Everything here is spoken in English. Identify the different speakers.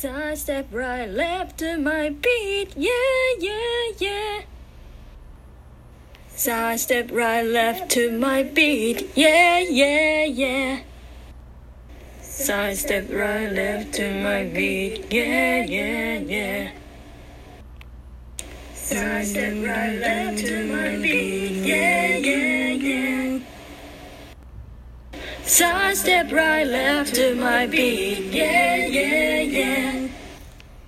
Speaker 1: Side step right, left to my beat, yeah, yeah, yeah. Side step right, left to my beat, yeah, yeah, yeah. Side step right, left to my beat, yeah, yeah, yeah. Side step right, left to my beat, yeah, yeah, yeah. Side step right, left to my beat, yeah, yeah, yeah.